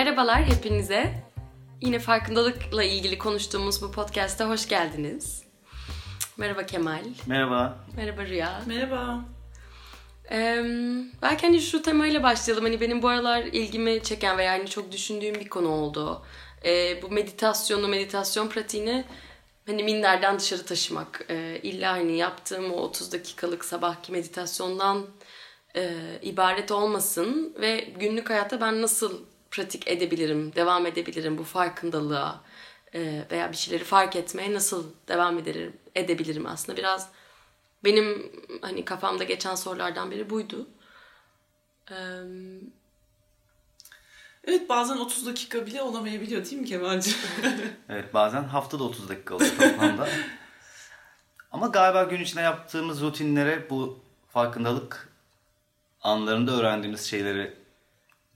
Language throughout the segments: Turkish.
Merhabalar hepinize. Yine farkındalıkla ilgili konuştuğumuz bu podcast'a hoş geldiniz. Merhaba Kemal. Merhaba. Merhaba Rüya. Merhaba. Ee, belki hani şu temayla başlayalım. Hani benim bu aralar ilgimi çeken ve yani çok düşündüğüm bir konu oldu. Ee, bu meditasyonu, meditasyon pratiğini hani minderden dışarı taşımak. Ee, illa hani yaptığım o 30 dakikalık sabahki meditasyondan e, ibaret olmasın ve günlük hayatta ben nasıl pratik edebilirim, devam edebilirim bu farkındalığa e, veya bir şeyleri fark etmeye nasıl devam ederim, edebilirim aslında biraz benim hani kafamda geçen sorulardan biri buydu. Evet bazen 30 dakika bile olamayabiliyor değil mi Kemal'cim? Evet bazen haftada 30 dakika oluyor toplamda. Ama galiba gün içinde yaptığımız rutinlere bu farkındalık anlarında öğrendiğimiz şeyleri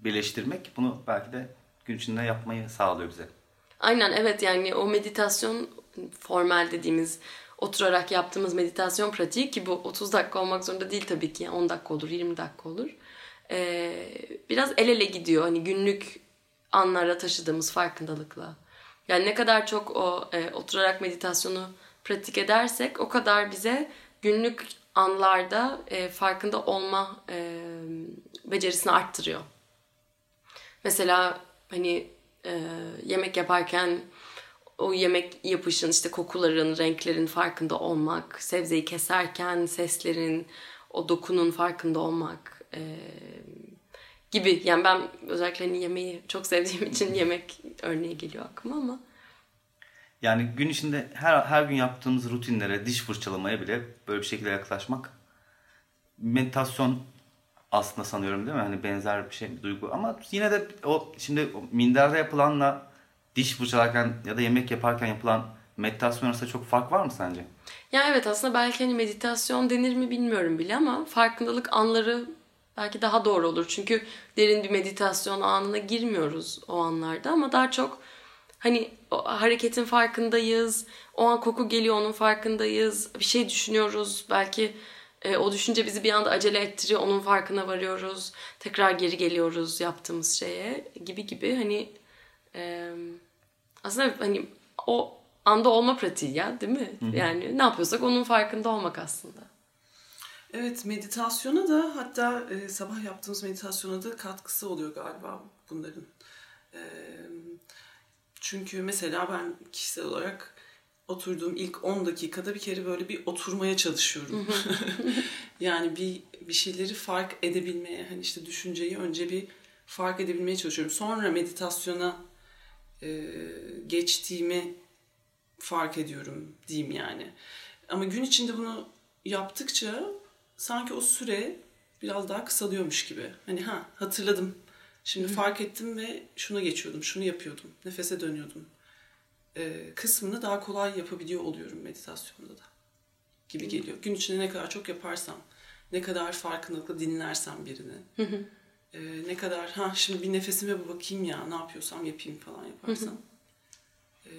birleştirmek bunu belki de gün içinde yapmayı sağlıyor bize. Aynen evet yani o meditasyon formal dediğimiz oturarak yaptığımız meditasyon pratiği ki bu 30 dakika olmak zorunda değil tabii ki 10 dakika olur 20 dakika olur. Ee, biraz el ele gidiyor hani günlük anlara taşıdığımız farkındalıkla. Yani ne kadar çok o e, oturarak meditasyonu pratik edersek o kadar bize günlük anlarda e, farkında olma e, becerisini arttırıyor. Mesela hani e, yemek yaparken o yemek yapışın işte kokuların, renklerin farkında olmak, sebzeyi keserken seslerin, o dokunun farkında olmak e, gibi. Yani ben özellikle hani yemeği çok sevdiğim için yemek örneği geliyor aklıma ama. Yani gün içinde her, her gün yaptığımız rutinlere, diş fırçalamaya bile böyle bir şekilde yaklaşmak meditasyon aslında sanıyorum değil mi? Hani benzer bir şey, bir duygu. Ama yine de o şimdi minderde yapılanla diş fırçalarken ya da yemek yaparken yapılan meditasyon arasında çok fark var mı sence? Ya evet aslında belki hani meditasyon denir mi bilmiyorum bile ama farkındalık anları belki daha doğru olur. Çünkü derin bir meditasyon anına girmiyoruz o anlarda ama daha çok hani hareketin farkındayız. O an koku geliyor onun farkındayız. Bir şey düşünüyoruz. Belki e, o düşünce bizi bir anda acele ettiriyor. Onun farkına varıyoruz. Tekrar geri geliyoruz yaptığımız şeye gibi gibi hani e, aslında hani o anda olma pratiği ya değil mi? Hı-hı. Yani ne yapıyorsak onun farkında olmak aslında. Evet meditasyona da hatta e, sabah yaptığımız meditasyona da katkısı oluyor galiba bunların. E, çünkü mesela ben kişisel olarak oturduğum ilk 10 dakikada bir kere böyle bir oturmaya çalışıyorum. yani bir bir şeyleri fark edebilmeye hani işte düşünceyi önce bir fark edebilmeye çalışıyorum. Sonra meditasyona e, geçtiğimi fark ediyorum diyeyim yani. Ama gün içinde bunu yaptıkça sanki o süre biraz daha kısalıyormuş gibi. Hani ha hatırladım. Şimdi fark ettim ve şuna geçiyordum, şunu yapıyordum, nefese dönüyordum. Ee, kısmını daha kolay yapabiliyor oluyorum meditasyonda da. Gibi geliyor. Gün içinde ne kadar çok yaparsam, ne kadar farkındalıkla dinlersem birini. Hı hı e, ne kadar ha şimdi bir nefesime bakayım ya ne yapıyorsam yapayım falan yaparsam e,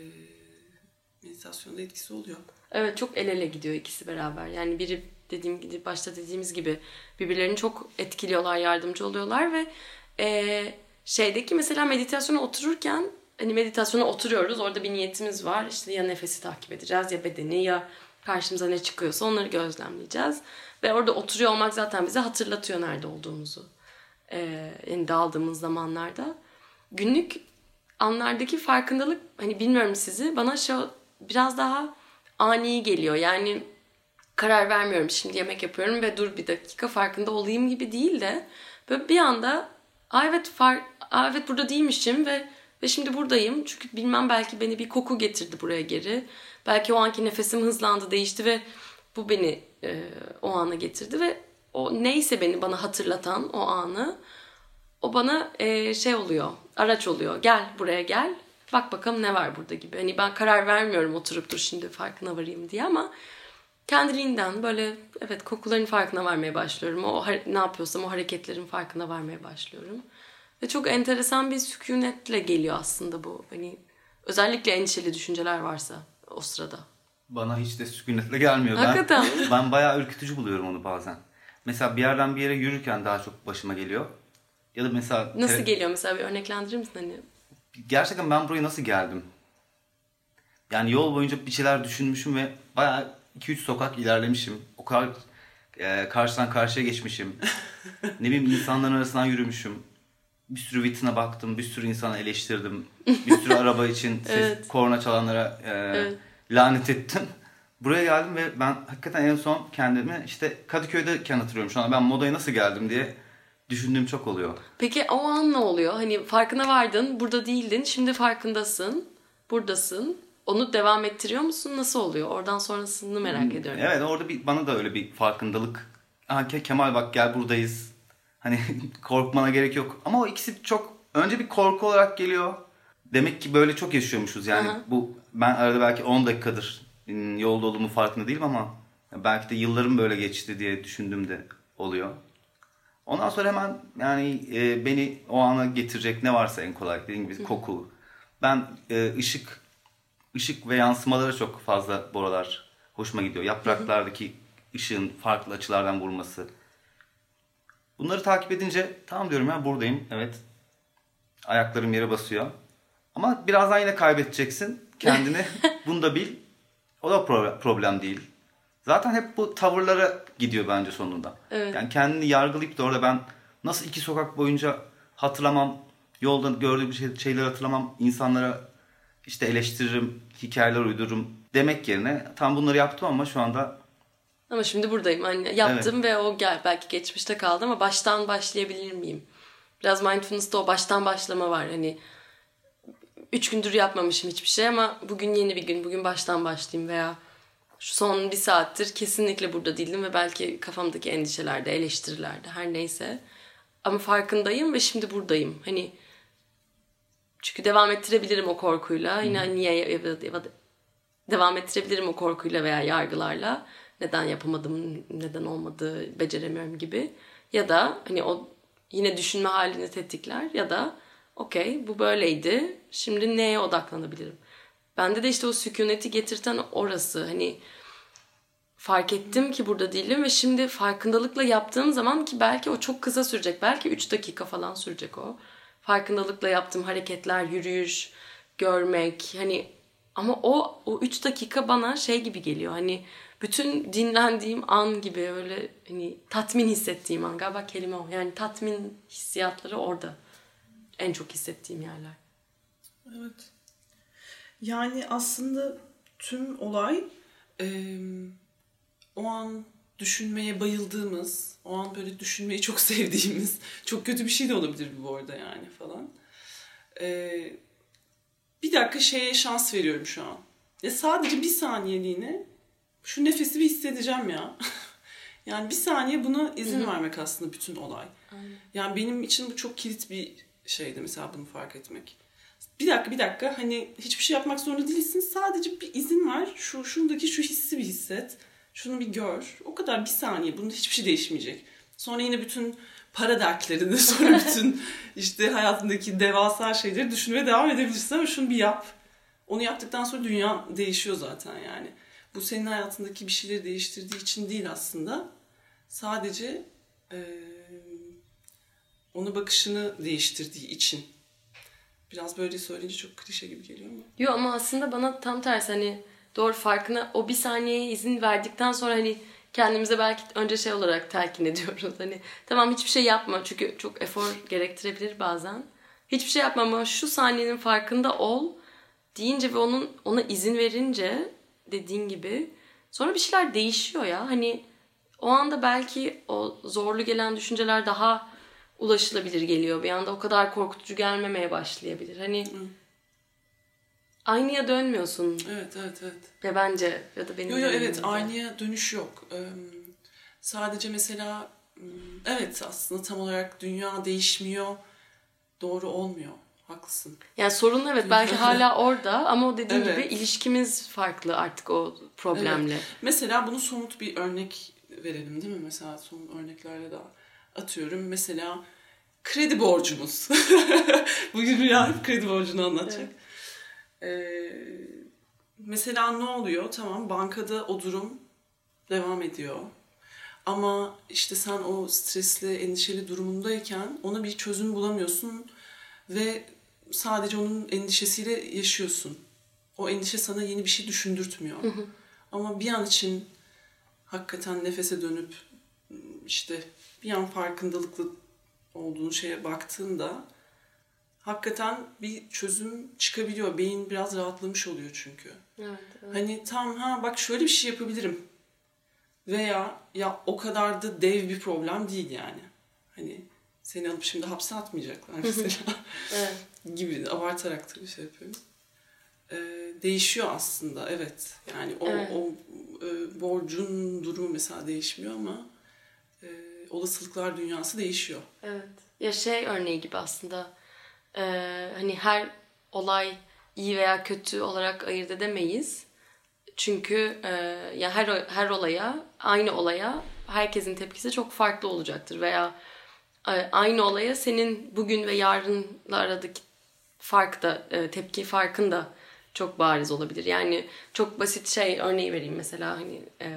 meditasyonda etkisi oluyor. Evet çok el ele gidiyor ikisi beraber. Yani biri dediğim gibi başta dediğimiz gibi birbirlerini çok etkiliyorlar, yardımcı oluyorlar ve e, şeydeki mesela meditasyona otururken hani meditasyona oturuyoruz. Orada bir niyetimiz var. İşte ya nefesi takip edeceğiz ya bedeni ya karşımıza ne çıkıyorsa onları gözlemleyeceğiz. Ve orada oturuyor olmak zaten bize hatırlatıyor nerede olduğumuzu e, yani daldığımız zamanlarda günlük anlardaki farkındalık hani bilmiyorum sizi bana şu biraz daha ani geliyor. Yani karar vermiyorum şimdi yemek yapıyorum ve dur bir dakika farkında olayım gibi değil de böyle bir anda Aa evet fark Aa evet burada değilmişim ve ve şimdi buradayım. Çünkü bilmem belki beni bir koku getirdi buraya geri. Belki o anki nefesim hızlandı, değişti ve bu beni e, o ana getirdi ve o neyse beni bana hatırlatan o anı o bana e, şey oluyor araç oluyor gel buraya gel bak bakalım ne var burada gibi. Hani ben karar vermiyorum oturup dur şimdi farkına varayım diye ama kendiliğinden böyle evet kokuların farkına varmaya başlıyorum. O ne yapıyorsam o hareketlerin farkına varmaya başlıyorum. Ve çok enteresan bir sükunetle geliyor aslında bu. Hani özellikle endişeli düşünceler varsa o sırada. Bana hiç de sükunetle gelmiyor. Hakikaten. Ben, ben bayağı ürkütücü buluyorum onu bazen. Mesela bir yerden bir yere yürürken daha çok başıma geliyor. Ya da mesela Nasıl te- geliyor mesela bir örneklendirir misin hani? gerçekten ben buraya nasıl geldim? Yani yol boyunca bir şeyler düşünmüşüm ve bayağı 2-3 sokak ilerlemişim. O kadar e, karşıdan karşıya geçmişim. ne bileyim insanların arasından yürümüşüm. Bir sürü vitrine baktım, bir sürü insana eleştirdim. Bir sürü araba için ses, Evet. korna çalanlara e, Evet. lanet ettim. Buraya geldim ve ben hakikaten en son kendimi işte Kadıköy'deyken hatırlıyorum şu an ben modaya nasıl geldim diye düşündüğüm çok oluyor. Peki o an ne oluyor? Hani farkına vardın, burada değildin, şimdi farkındasın, buradasın. Onu devam ettiriyor musun? Nasıl oluyor? Oradan sonrasını merak ediyorum. Evet orada bir bana da öyle bir farkındalık. Ha, Ke- Kemal bak gel buradayız. Hani korkmana gerek yok. Ama o ikisi çok önce bir korku olarak geliyor. Demek ki böyle çok yaşıyormuşuz. Yani Aha. bu ben arada belki 10 dakikadır yolda olduğumu farkında değilim ama belki de yıllarım böyle geçti diye düşündüğüm de oluyor. Ondan sonra hemen yani e, beni o ana getirecek ne varsa en kolay dediğim gibi koku. Ben e, ışık ışık ve yansımaları çok fazla bu aralar hoşuma gidiyor. Yapraklardaki ışığın farklı açılardan vurması. Bunları takip edince tamam diyorum ya buradayım. Evet. Ayaklarım yere basıyor. Ama birazdan yine kaybedeceksin kendini. Bunu da bil. O da pro- problem değil. Zaten hep bu tavırlara gidiyor bence sonunda. Evet. Yani kendini yargılayıp da orada ben nasıl iki sokak boyunca hatırlamam, yolda gördüğüm şey, şeyleri hatırlamam, insanlara işte eleştiririm, hikayeler uydururum demek yerine tam bunları yaptım ama şu anda Ama şimdi buradayım. Hani yaptım ve o gel belki geçmişte kaldı ama baştan başlayabilir miyim? Biraz mindfulness'ta o baştan başlama var. Hani üç gündür yapmamışım hiçbir şey ama bugün yeni bir gün. Bugün baştan başlayayım veya şu son bir saattir kesinlikle burada değildim ve belki kafamdaki endişelerde, eleştirilerde her neyse. Ama farkındayım ve şimdi buradayım. Hani çünkü devam ettirebilirim o korkuyla. Yine niye ya- devam ettirebilirim o korkuyla veya yargılarla. Neden yapamadım, neden olmadı, beceremiyorum gibi. Ya da hani o yine düşünme halini tetikler ya da okey bu böyleydi. Şimdi neye odaklanabilirim? Bende de işte o sükuneti getirten orası. Hani fark ettim ki burada değilim ve şimdi farkındalıkla yaptığım zaman ki belki o çok kısa sürecek. Belki 3 dakika falan sürecek o. Farkındalıkla yaptığım hareketler, yürüyüş, görmek hani ama o o 3 dakika bana şey gibi geliyor. Hani bütün dinlendiğim an gibi öyle hani tatmin hissettiğim an galiba kelime o. Yani tatmin hissiyatları orada. En çok hissettiğim yerler. Evet. Yani aslında tüm olay eee, o an düşünmeye bayıldığımız, o an böyle düşünmeyi çok sevdiğimiz, çok kötü bir şey de olabilir bu arada yani falan. Eee, bir dakika şeye şans veriyorum şu an. Ya sadece bir saniyeliğine şu nefesi bir hissedeceğim ya. yani bir saniye buna izin vermek aslında bütün olay. Yani benim için bu çok kilit bir şeydi mesela bunu fark etmek. Bir dakika bir dakika hani hiçbir şey yapmak zorunda değilsin. Sadece bir izin ver. Şu şundaki şu hissi bir hisset. Şunu bir gör. O kadar bir saniye. Bunda hiçbir şey değişmeyecek. Sonra yine bütün para dertlerini, sonra bütün işte hayatındaki devasa şeyleri düşünmeye devam edebilirsin ama şunu bir yap. Onu yaptıktan sonra dünya değişiyor zaten yani. Bu senin hayatındaki bir şeyleri değiştirdiği için değil aslında. Sadece eee onu bakışını değiştirdiği için. Biraz böyle söyleyince çok klişe gibi geliyor mu? Yok ama aslında bana tam tersi hani doğru farkına o bir saniyeye izin verdikten sonra hani kendimize belki önce şey olarak telkin ediyoruz. Hani tamam hiçbir şey yapma çünkü çok efor gerektirebilir bazen. Hiçbir şey yapma ama şu saniyenin farkında ol deyince ve onun ona izin verince dediğin gibi sonra bir şeyler değişiyor ya. Hani o anda belki o zorlu gelen düşünceler daha ulaşılabilir geliyor. Bir anda o kadar korkutucu gelmemeye başlayabilir. Hani aynıya dönmüyorsun Evet, evet, evet. ya bence ya da benim Yo yo evet aynıya dönüş yok. Ee, sadece mesela evet aslında tam olarak dünya değişmiyor. Doğru olmuyor. Haklısın. Yani sorun evet belki hala orada ama o dediğin Evet. gibi ilişkimiz farklı artık o problemle. Mesela bunu somut bir örnek verelim değil mi? Mesela somut örneklerle daha atıyorum. Mesela kredi borcumuz. Bugün Rüya hep kredi borcunu anlatacak. Ee, mesela ne oluyor? Tamam bankada o durum devam ediyor. Ama işte sen o stresli, endişeli durumundayken ona bir çözüm bulamıyorsun ve sadece onun endişesiyle yaşıyorsun. O endişe sana yeni bir şey düşündürtmüyor. Ama bir an için hakikaten nefese dönüp işte bir an farkındalıklı olduğun şeye baktığında hakikaten bir çözüm çıkabiliyor. Beyin biraz rahatlamış oluyor çünkü. Evet, evet. Hani tam ha bak şöyle bir şey yapabilirim. Veya ya o kadar da dev bir problem değil yani. Hani seni alıp şimdi hapse atmayacaklar mesela evet. Gibi abartarak tabii şey yapıyorum. Ee, değişiyor aslında evet. Yani o, Evet. o e, borcun durumu mesela değişmiyor ama e, olasılıklar dünyası değişiyor. Evet. Ya şey örneği gibi aslında eee, hani her olay iyi veya kötü olarak ayırt edemeyiz. Çünkü eee, ya her her olaya aynı olaya herkesin tepkisi çok farklı olacaktır veya e, aynı olaya senin bugün ve yarınla aradaki fark da e, tepki farkın da çok bariz olabilir. Yani çok basit şey örneği vereyim mesela hani e,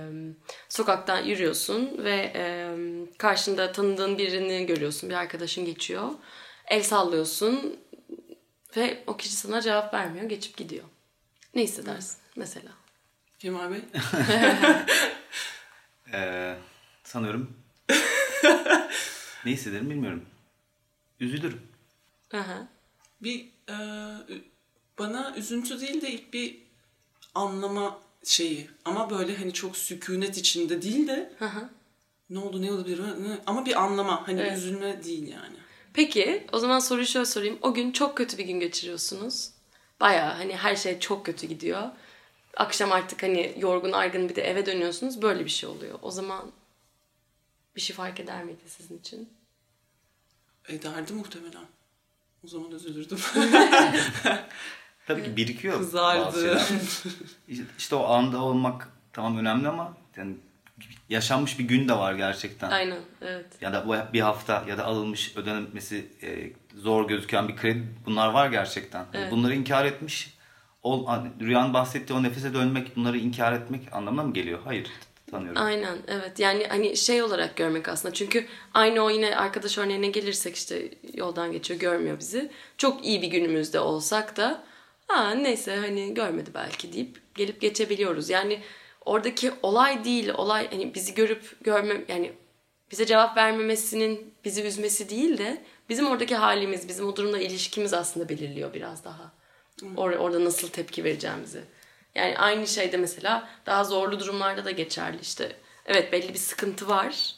sokaktan yürüyorsun ve e, karşında tanıdığın birini görüyorsun bir arkadaşın geçiyor el sallıyorsun ve o kişi sana cevap vermiyor geçip gidiyor. Ne hissedersin mesela? Kemal Bey? Ee, sanıyorum. ne hissederim bilmiyorum. Üzülürüm. Aha. bir e, bana üzüntü değil de ilk bir anlama şeyi ama böyle hani çok sükunet içinde değil de Aha. ne oldu ne olabilir ne- ama bir anlama hani Evet. üzülme değil yani. Peki o zaman soruyu şöyle sorayım. O gün çok kötü bir gün geçiriyorsunuz. Baya hani her şey çok kötü gidiyor. Akşam artık hani yorgun argın bir de eve dönüyorsunuz. Böyle bir şey oluyor. O zaman bir şey fark eder miydi sizin için? Ederdi muhtemelen. O zaman üzülürdüm. Tabii ki birikiyor Kızardı. İşte- o anda olmak tamam önemli ama yani yaşanmış bir gün de var gerçekten. Aynen evet. Ya da bu bir hafta ya da alınmış ödenmesi e, zor gözüken bir kredi bunlar var gerçekten. Yani Evet. Bunları inkar etmiş. O, hani Rüyanın bahsettiği o nefese dönmek, bunları inkar etmek anlamına mı geliyor? Hayır, tanıyorum. Aynen evet. Yani hani şey olarak görmek aslında. Çünkü aynı o yine arkadaş örneğine gelirsek işte yoldan geçiyor görmüyor bizi. Çok iyi bir günümüzde olsak da ha neyse hani görmedi belki deyip gelip geçebiliyoruz. Yani oradaki olay değil olay hani bizi görüp görme yani bize cevap vermemesinin bizi üzmesi değil de bizim oradaki halimiz bizim o durumla ilişkimiz aslında belirliyor biraz daha. Or- orada nasıl tepki vereceğimizi. Yani aynı şeyde mesela daha zorlu durumlarda da geçerli işte. Evet belli bir sıkıntı var.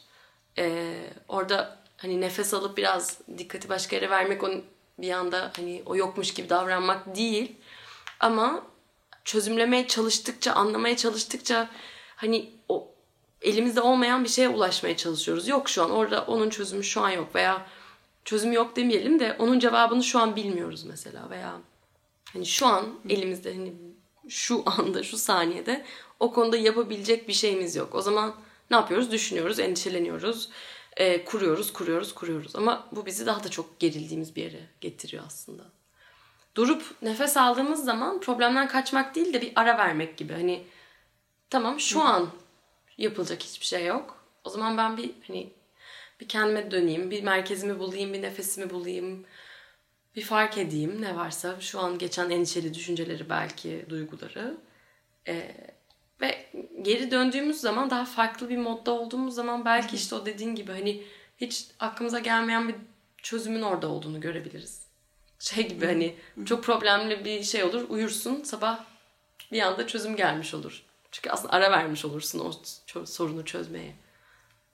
Ee, orada hani nefes alıp biraz dikkati başka yere vermek onun bir anda hani o yokmuş gibi davranmak değil. Ama çözümlemeye çalıştıkça, anlamaya çalıştıkça hani o elimizde olmayan bir şeye ulaşmaya çalışıyoruz. Yok şu an orada onun çözümü şu an yok veya çözümü yok demeyelim de onun cevabını şu an bilmiyoruz mesela veya hani şu an elimizde hani şu anda şu saniyede o konuda yapabilecek bir şeyimiz yok. O zaman ne yapıyoruz? Düşünüyoruz, endişeleniyoruz, e, kuruyoruz, kuruyoruz, kuruyoruz. Ama bu bizi daha da çok gerildiğimiz bir yere getiriyor aslında. Durup nefes aldığımız zaman problemden kaçmak değil de bir ara vermek gibi. Hani tamam şu an yapılacak hiçbir şey yok. O zaman ben bir hani bir kendime döneyim, bir merkezimi bulayım, bir nefesimi bulayım. Bir fark edeyim ne varsa şu an geçen endişeli düşünceleri belki duyguları. Ee, ve geri döndüğümüz zaman daha farklı bir modda olduğumuz zaman belki işte o dediğin gibi hani hiç aklımıza gelmeyen bir çözümün orada olduğunu görebiliriz. Şey gibi hani çok problemli bir şey olur uyursun sabah bir anda çözüm gelmiş olur. Çünkü aslında ara vermiş olursun o sorunu çözmeye.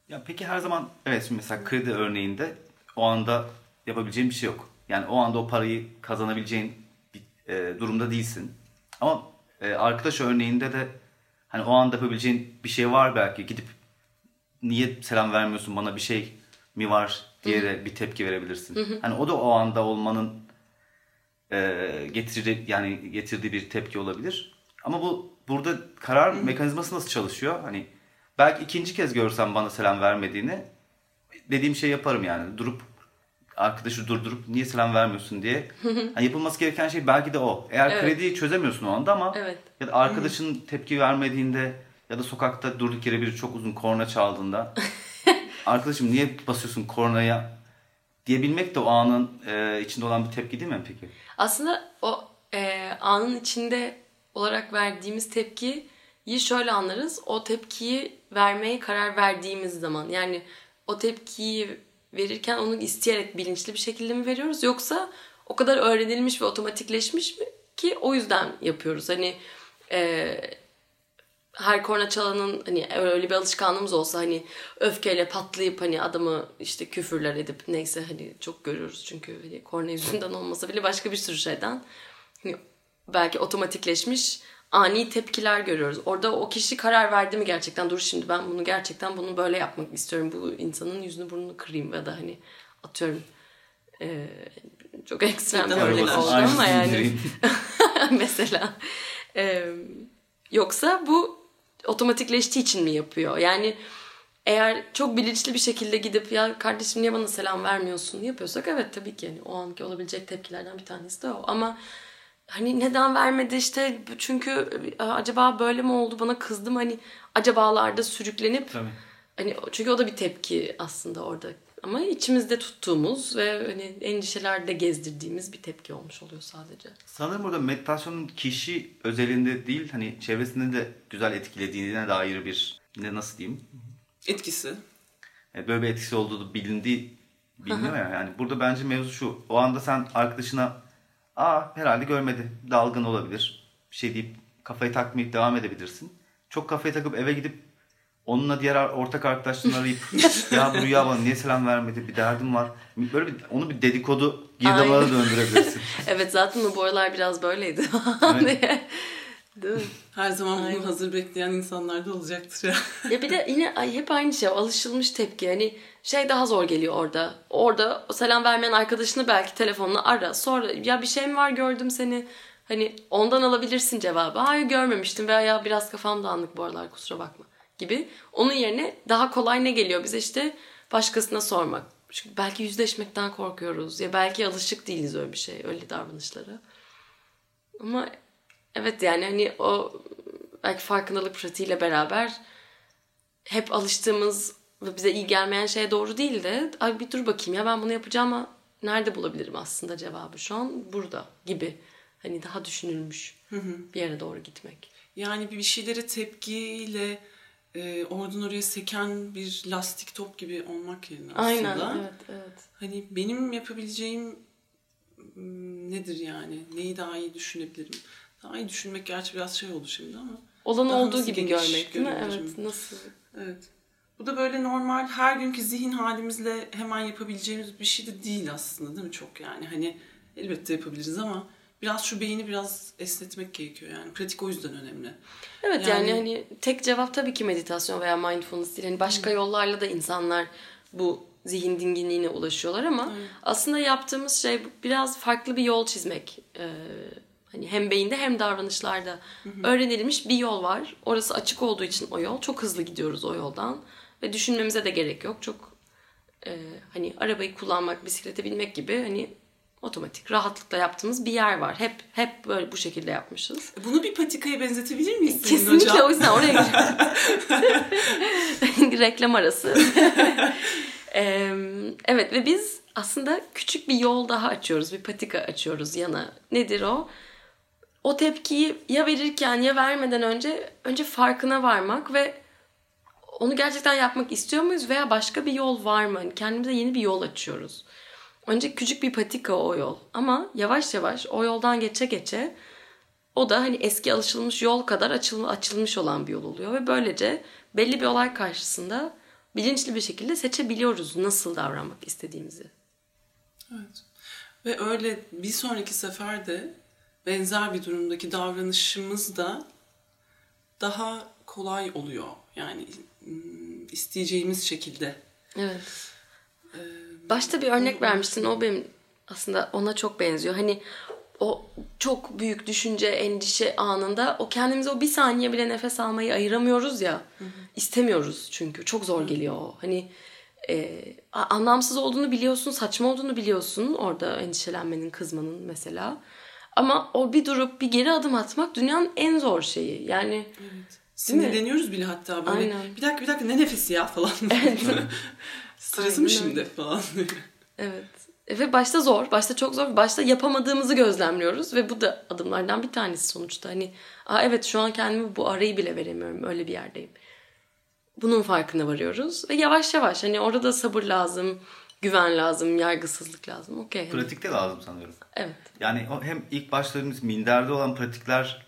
Ya peki her zaman evet şimdi mesela kredi örneğinde o anda yapabileceğin bir şey yok. Yani o anda o parayı kazanabileceğin bir e, durumda değilsin. Ama e, arkadaş örneğinde de hani o anda yapabileceğin bir şey var belki gidip niye selam vermiyorsun bana bir şey mi var diye de bir tepki verebilirsin. Hani o da o anda olmanın e, getirdiği yani getirdiği bir tepki olabilir. Ama bu burada karar mekanizması nasıl çalışıyor? Hani belki ikinci kez görsem bana selam vermediğini dediğim şey yaparım yani. Durup arkadaşı durdurup niye selam vermiyorsun diye. Hani yapılması gereken şey belki de o. Eğer Evet. krediyi çözemiyorsun o anda ama Evet. ya da arkadaşın tepki vermediğinde ya da sokakta durduk yere biri çok uzun korna çaldığında arkadaşım niye basıyorsun kornaya diyebilmek de o anın e, içinde olan bir tepki değil mi peki? Aslında o e, anın içinde olarak verdiğimiz tepkiyi şöyle anlarız. O tepkiyi vermeye karar verdiğimiz zaman. Yani o tepkiyi verirken onu isteyerek bilinçli bir şekilde mi veriyoruz yoksa o kadar öğrenilmiş ve otomatikleşmiş mi ki o yüzden yapıyoruz. Hani e, her korna çalanın hani öyle bir alışkanlığımız olsa hani öfkeyle patlayıp hani adamı işte küfürler edip neyse hani çok görüyoruz çünkü hani korna yüzünden olmasa bile başka bir sürü şeyden hani belki otomatikleşmiş ani tepkiler görüyoruz. Orada o kişi karar verdi mi gerçekten? Dur şimdi ben bunu gerçekten bunu böyle yapmak istiyorum. Bu insanın yüzünü burnunu kırayım ya da hani atıyorum e, çok ekstrem bir örnek oldu ama yani. mesela e, yoksa bu otomatikleştiği için mi yapıyor? Yani eğer çok bilinçli bir şekilde gidip ya kardeşim niye bana selam vermiyorsun? yapıyorsak evet tabii ki. Yani o anki olabilecek tepkilerden bir tanesi de o. Ama hani neden vermedi işte çünkü acaba böyle mi oldu bana kızdım hani acabalarda sürüklenip Tabii. hani çünkü o da bir tepki aslında orada ama içimizde tuttuğumuz ve hani endişelerde gezdirdiğimiz bir tepki olmuş oluyor sadece. Sanırım burada meditasyonun kişi özelinde değil hani çevresinde de güzel etkilediğine dair bir ne nasıl diyeyim? Etkisi. Yani böyle bir etkisi olduğu bilindiği biliniyor ya yani. Burada bence mevzu şu. O anda sen arkadaşına aa herhalde görmedi dalgın olabilir bir şey deyip kafayı takmayıp devam edebilirsin. Çok kafayı takıp eve gidip onunla diğer ortak arkadaşlarını arayıp ya bu rüya bana niye selam vermedi bir derdim var. Böyle bir, onu bir dedikodu girdabına döndürebilirsin. evet zaten bu aralar biraz böyleydi. Evet. Değil Her zaman Aynen. bunu hazır bekleyen insanlar da olacaktır ya. ya bir de yine ay, hep aynı şey alışılmış tepki. Hani şey daha zor geliyor orada. Orada selam vermeyen arkadaşını belki telefonla ara. Sonra ya bir şey mi var gördüm seni. Hani ondan alabilirsin cevabı. Hayır görmemiştim veya ya biraz kafam dağınık bu aralar kusura bakma gibi. Onun yerine daha kolay ne geliyor bize işte başkasına sormak. Çünkü belki yüzleşmekten korkuyoruz ya belki alışık değiliz öyle bir şey, öyle davranışlara. Ama evet yani hani o belki farkındalık pratiğiyle beraber hep alıştığımız ve bize iyi gelmeyen şeye doğru değil de ay bir dur bakayım ya ben bunu yapacağım ama nerede bulabilirim aslında cevabı şu an burada gibi. Hani daha düşünülmüş bir yere doğru gitmek. Yani bir şeylere tepkiyle e, oradan oraya seken bir lastik top gibi olmak yerine aslında. Aynen evet evet. Hani benim yapabileceğim nedir yani? Neyi daha iyi düşünebilirim? Daha iyi düşünmek gerçi biraz şey oldu şimdi ama. Olan olduğu gibi görmek değil mi? Evet nasıl? Evet. Bu da böyle normal her günkü zihin halimizle hemen yapabileceğimiz bir şey de değil aslında değil mi çok yani? Hani elbette yapabiliriz ama biraz şu beyni biraz esnetmek gerekiyor yani. Pratik o yüzden önemli. Evet yani, yani hani tek cevap tabii ki meditasyon veya mindfulness değil. Yani başka yollarla da insanlar bu zihin dinginliğine ulaşıyorlar ama Hı. aslında yaptığımız şey biraz farklı bir yol çizmek. Ee, hani hem beyinde hem davranışlarda hı hı. öğrenilmiş bir yol var. Orası açık olduğu için o yol çok hızlı gidiyoruz o yoldan ve düşünmemize de gerek yok. Çok e, hani arabayı kullanmak, bisiklete binmek gibi hani otomatik rahatlıkla yaptığımız bir yer var. Hep hep böyle bu şekilde yapmışız. Bunu bir patikaya benzetebilir miyiz Kesinlikle hocam? o yüzden oraya Reklam arası. evet ve biz aslında küçük bir yol daha açıyoruz. Bir patika açıyoruz yana. Nedir o? O tepkiyi ya verirken ya vermeden önce önce farkına varmak ve onu gerçekten yapmak istiyor muyuz veya başka bir yol var mı? Hani kendimize yeni bir yol açıyoruz. Önce küçük bir patika o yol. Ama yavaş yavaş o yoldan geçe geçe o da hani eski alışılmış yol kadar açıl, açılmış olan bir yol oluyor. Ve böylece belli bir olay karşısında bilinçli bir şekilde seçebiliyoruz nasıl davranmak istediğimizi. Evet. Ve öyle bir sonraki seferde benzer bir durumdaki davranışımız da daha kolay oluyor. Yani isteyeceğimiz şekilde. Evet. Ee, Başta bir örnek vermiştin. O benim aslında ona çok benziyor. Hani o çok büyük düşünce, endişe anında o kendimize o bir saniye bile nefes almayı ayıramıyoruz ya. Hı hı. İstemiyoruz çünkü. Çok zor geliyor o. Hani e, anlamsız olduğunu biliyorsun, saçma olduğunu biliyorsun. Orada endişelenmenin, kızmanın mesela. Ama o bir durup bir geri adım atmak dünyanın en zor şeyi. Yani evet. Sinirleniyoruz bile hatta böyle. Aynen. Bir dakika bir dakika ne nefesi ya falan. Sırası mı şimdi falan. Evet. E, Ve başta zor. Başta çok zor. Başta yapamadığımızı gözlemliyoruz. Ve bu da adımlardan bir tanesi sonuçta. Hani Aa, evet şu an kendimi bu arayı bile veremiyorum. Öyle bir yerdeyim. Bunun farkına varıyoruz. Ve yavaş yavaş hani orada da sabır lazım. Güven lazım. Yargısızlık lazım. Okey. hani. Pratikte lazım sanıyorum. Evet. Yani o hem ilk başladığımız minderde olan pratikler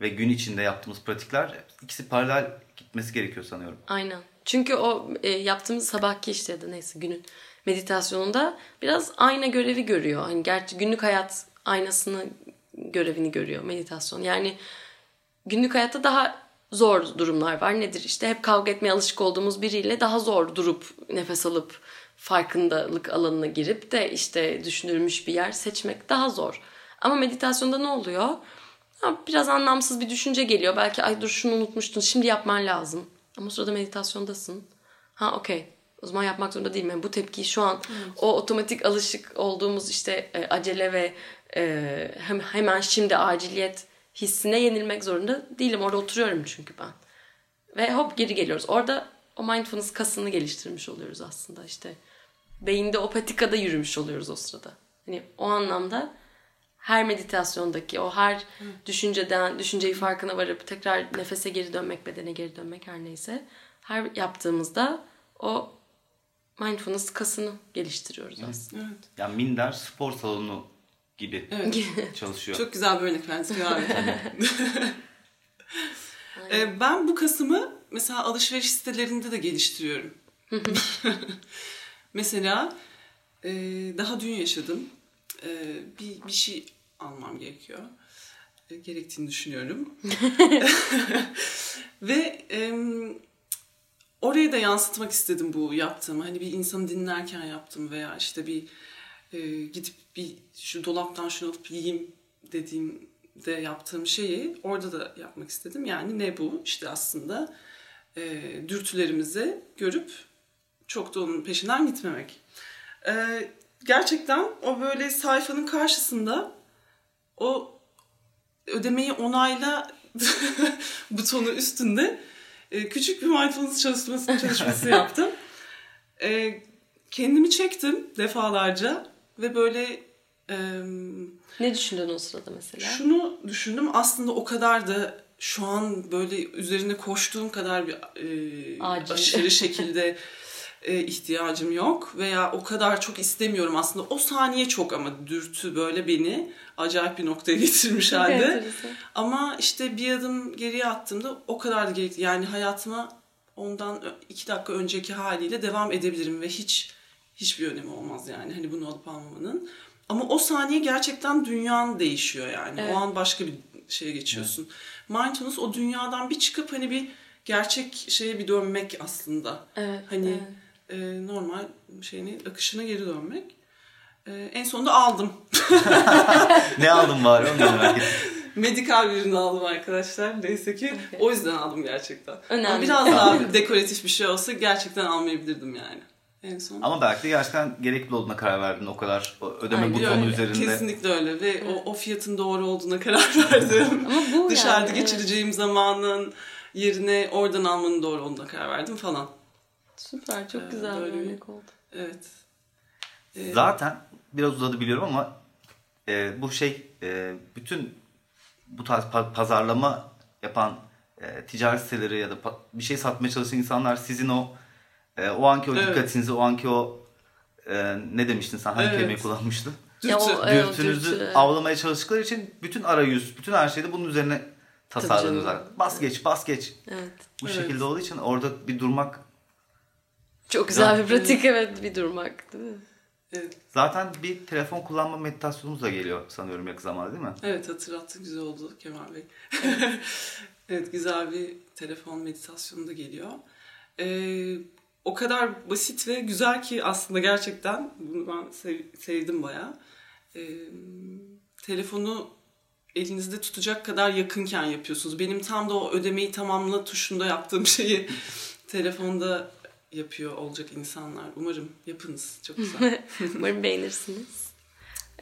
ve gün içinde yaptığımız pratikler ikisi paralel gitmesi gerekiyor sanıyorum. Aynen. Çünkü o e, yaptığımız sabahki işte ya da neyse günün meditasyonunda biraz ayna görevi görüyor. Hani gerçi günlük hayat aynasını görevini görüyor meditasyon. Yani günlük hayatta daha zor durumlar var. Nedir? İşte hep kavga etmeye alışık olduğumuz biriyle daha zor durup nefes alıp farkındalık alanına girip de işte düşünülmüş bir yer seçmek daha zor. Ama meditasyonda ne oluyor? Ha, Biraz anlamsız bir düşünce geliyor. Belki ay dur şunu unutmuştun şimdi yapman lazım. Ama sırada meditasyondasın. Ha okey. O zaman yapmak zorunda değilim. Yani bu tepkiyi şu an o otomatik alışık olduğumuz işte e, acele ve e, hem, hemen şimdi aciliyet hissine yenilmek zorunda değilim. Orada oturuyorum çünkü ben. Ve hop geri geliyoruz. Orada o mindfulness kasını geliştirmiş oluyoruz aslında. İşte beyinde o patikada yürümüş oluyoruz o sırada. Hani o anlamda her meditasyondaki o her düşünceden, düşünceyi farkına varıp tekrar nefese geri dönmek, bedene geri dönmek her neyse. Her yaptığımızda o mindfulness kasını geliştiriyoruz aslında. evet. Yani minder spor salonu gibi Evet. çalışıyor. Çok güzel bir örnek. Gayet. Ee, ben bu kasımı mesela alışveriş sitelerinde de geliştiriyorum. mesela e, daha dün yaşadım. E, bir, bir şey almam gerekiyor. E, gerektiğini düşünüyorum. Ve e, oraya da yansıtmak istedim bu yaptığımı. Hani bir insanı dinlerken yaptım veya işte bir e, gidip bir şu dolaptan şunu alıp yiyeyim dediğimde yaptığım şeyi orada da yapmak istedim. Yani ne bu? İşte aslında e, dürtülerimizi görüp çok da onun peşinden gitmemek. E, gerçekten o böyle sayfanın karşısında o ödemeyi onayla butonu üstünde e, küçük bir mindfulness çalışması, çalışması yaptım. E, kendimi çektim defalarca ve böyle e, Ne düşündün o sırada mesela? şunu düşündüm aslında o kadar da şu an böyle üzerine koştuğum kadar bir e, Acil. aşırı şekilde e, ihtiyacım yok veya o kadar çok istemiyorum aslında o saniye çok ama dürtü böyle beni acayip bir noktaya getirmiş halde. Ama işte bir adım geriye attığımda o kadar da gerekli. Yani hayatıma ondan iki dakika önceki haliyle devam edebilirim ve hiç hiçbir önemi olmaz yani hani bunu alıp almamanın. Ama o saniye gerçekten dünyan değişiyor yani. Evet. O an başka bir şeye geçiyorsun. Mindfulness o dünyadan bir çıkıp hani bir gerçek şeye bir dönmek aslında. Evet. Hani evet. E, normal şeyini akışına geri dönmek. E, en sonunda aldım. ne aldın bari onu merak ettim. Medikal bir ürün aldım arkadaşlar. Neyse ki o yüzden aldım gerçekten. Önemli. Ama biraz daha dekoratif bir şey olsa gerçekten almayabilirdim yani. En son. Ama belki de gerçekten gerekli olduğuna karar verdin o kadar ödeme Aynen butonu Öyle, üzerinde. Kesinlikle öyle ve o, o fiyatın doğru olduğuna karar verdim. Ama bu Dışarıda yani, geçireceğim zamanın yerine oradan almanın doğru olduğuna karar verdim falan. Süper çok Ee, güzel bir böyle bir- örnek oldu. Evet. Ee, Zaten biraz uzadı biliyorum ama e, bu şey e, bütün bu tarz pa- pazarlama yapan e, ticaret siteleri ya da bir şey satmaya çalışan insanlar sizin o e, o anki o Evet. dikkatinizi, o anki o e, ne demiştin sen hangi Evet. kelimeyi kullanmıştın? Ya o- dürtü. Evet, o Dürtünüzü dürtü. avlamaya çalıştıkları için bütün arayüz, bütün her şeyde bunun üzerine tasarlanıyorlar. canım. Bas geç, bas geç. Evet. Bu Evet. şekilde olduğu için orada bir durmak Çok güzel bir pratik evet bir durmak değil mi? Evet, zaten bir telefon kullanma meditasyonumuz da geliyor sanıyorum yakın zamanda değil mi? evet hatırlattın güzel oldu Kemal Bey. evet güzel bir telefon meditasyonu da geliyor. Ee, o kadar basit ve güzel ki aslında gerçekten bunu ben sev- sevdim bayağı. Ee, telefonu elinizde tutacak kadar yakınken yapıyorsunuz. Benim tam da o ödemeyi tamamla tuşunda yaptığım şeyi telefonda yapıyor olacak insanlar. Umarım yapınız. Çok güzel. Umarım beğenirsiniz.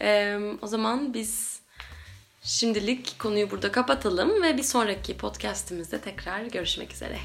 Ee, o zaman biz Şimdilik konuyu burada kapatalım ve bir sonraki podcastimizde tekrar görüşmek üzere.